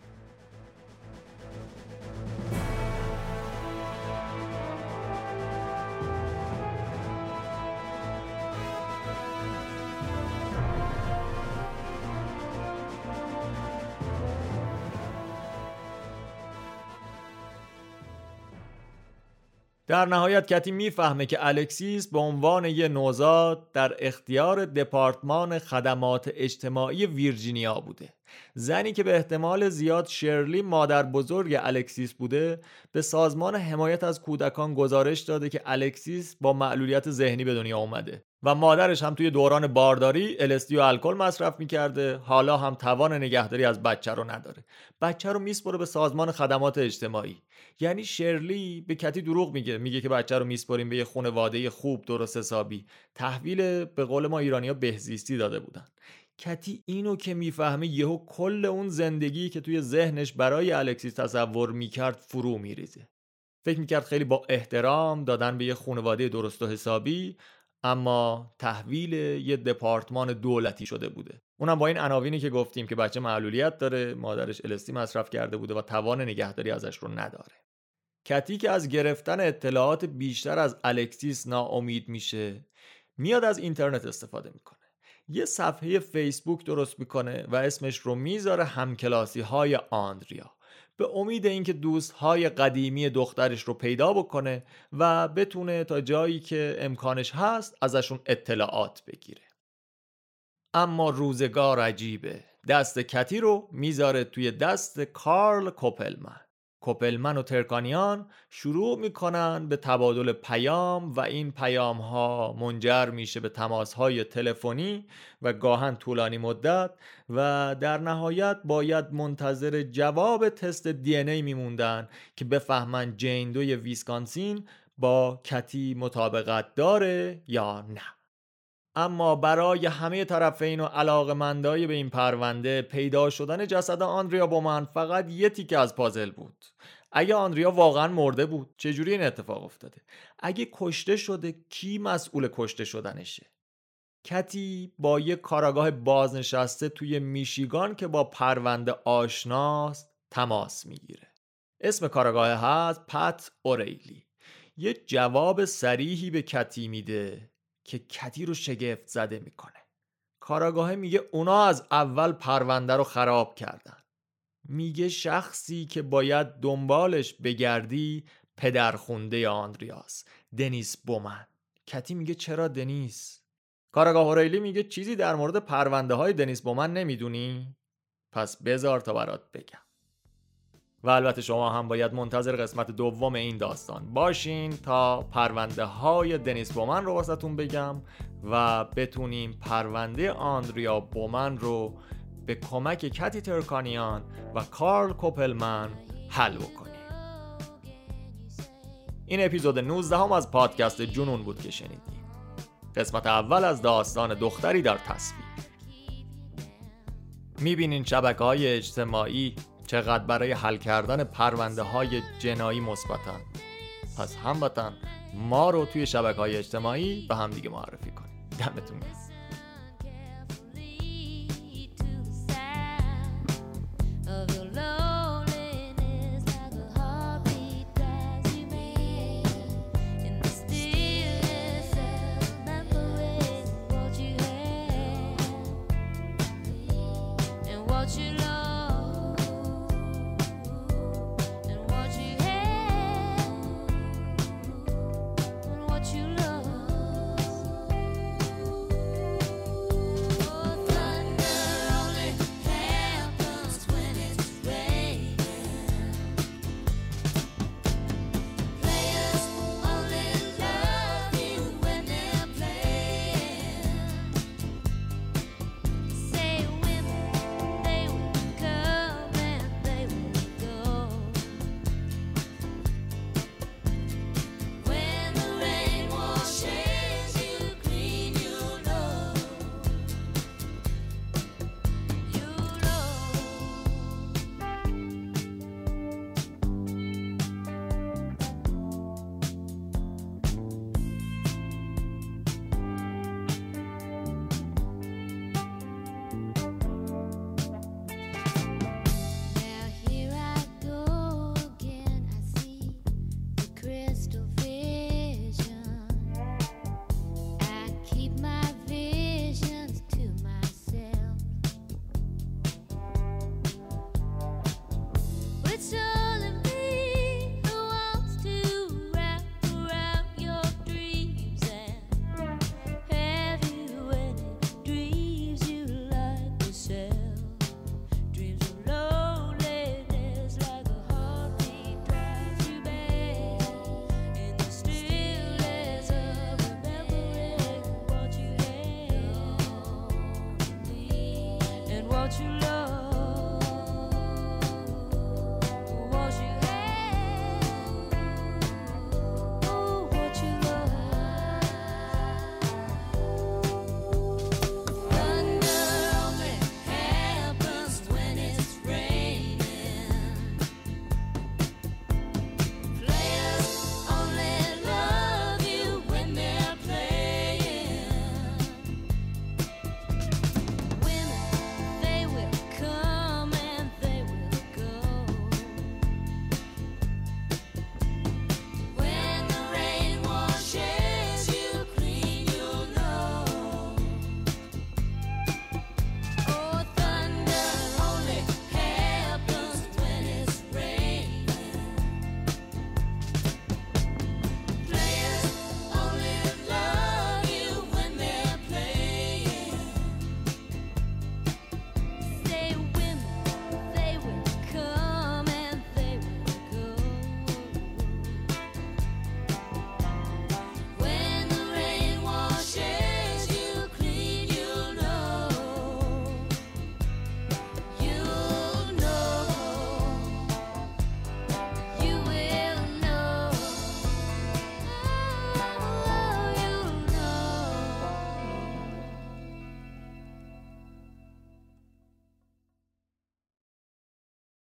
در نهایت کتی می‌فهمه که الکسیس به عنوان یه نوزاد در اختیار دپارتمان خدمات اجتماعی ویرجینیا بوده. زنی که به احتمال زیاد شرلی مادر بزرگ الکسیس بوده به سازمان حمایت از کودکان گزارش داده که الکسیس با معلولیت ذهنی به دنیا اومده. و مادرش هم توی دوران بارداری الستی و الکل مصرف می‌کرده. حالا هم توان نگهداری از بچه رو نداره. بچه رو میسپره به سازمان خدمات اجتماعی. یعنی شرلی به کتی دروغ میگه. میگه که بچه رو میسپریم به یه خانواده خوب درست حسابی. تحویل به قول ما ایرانیا بهزیستی داده بودن. کتی اینو که می‌فهمه یهو کل اون زندگی که توی ذهنش برای الکسیس تصور می‌کرد فرو میریزه. فکر می‌کرد خیلی با احترام دادن به یه خانواده درست و حسابی. اما تحویل یه دپارتمان دولتی شده بوده. اونم با این عناوینی که گفتیم که بچه معلولیت داره مادرش الستی مصرف کرده بوده و توان نگهداری ازش رو نداره. کتی که از گرفتن اطلاعات بیشتر از الکسیس ناامید میشه میاد از اینترنت استفاده می‌کنه. یه صفحه فیسبوک درست می‌کنه و اسمش رو می‌ذاره همکلاسی های آندریا. به امید اینکه دوستهای قدیمی دخترش رو پیدا بکنه و بتونه تا جایی که امکانش هست ازشون اطلاعات بگیره. اما روزگار عجیبه. دست کتی رو می‌ذاره توی دست کارل کوپلمن. کوپلمن و ترکانیان شروع می‌کنن به تبادل پیام و این پیام ها منجر میشه به تماس های تلفنی و گاهن طولانی مدت و در نهایت باید منتظر جواب تست دی ای میموندن که بفهمن جین دوی ویسکانسین با کتی مطابقت داره یا نه. اما برای همه طرفین و علاقمندای به این پرونده پیدا شدن جسد آندریا بومن فقط یه تیکه از پازل بود. اگه آندریا واقعا مرده بود چجوری این اتفاق افتاده؟ اگه کشته شده کی مسئول کشته شدنشه؟ کتی با یه کاراگاه بازنشسته توی میشیگان که با پرونده آشناست تماس می‌گیره. اسم کاراگاه هست پت اوریلی. یه جواب سریحی به کتی میده. که کتی رو شگفت زده می‌کنه. کاراگاه میگه اونا از اول پرونده رو خراب کردن. میگه شخصی که باید دنبالش بگردی پدرخونده آندریاس دنیس بومن. کتی میگه چرا دنیس؟ کاراگاه هوریلی میگه چیزی در مورد پرونده های دنیس بومن نمی‌دونی؟ پس بذار تا برات بگم. و البته شما هم باید منتظر قسمت دوم این داستان باشین تا پرونده های دنیس بومن رو واسهتون بگم و بتونیم پرونده آندریا بومن رو به کمک کتی ترکانیان و کارل کوپلمن حل بکنیم. این اپیزود 19 هم از پادکست جنون بود که شنیدیم قسمت اول از داستان دختری در تصویر. می‌بینین شبکه های اجتماعی چقدر برای حل کردن پرونده های جنایی مثبتن. پس هموطن ما رو توی شبکه های اجتماعی به همدیگه معرفی کنیم دمتون گرم. You love.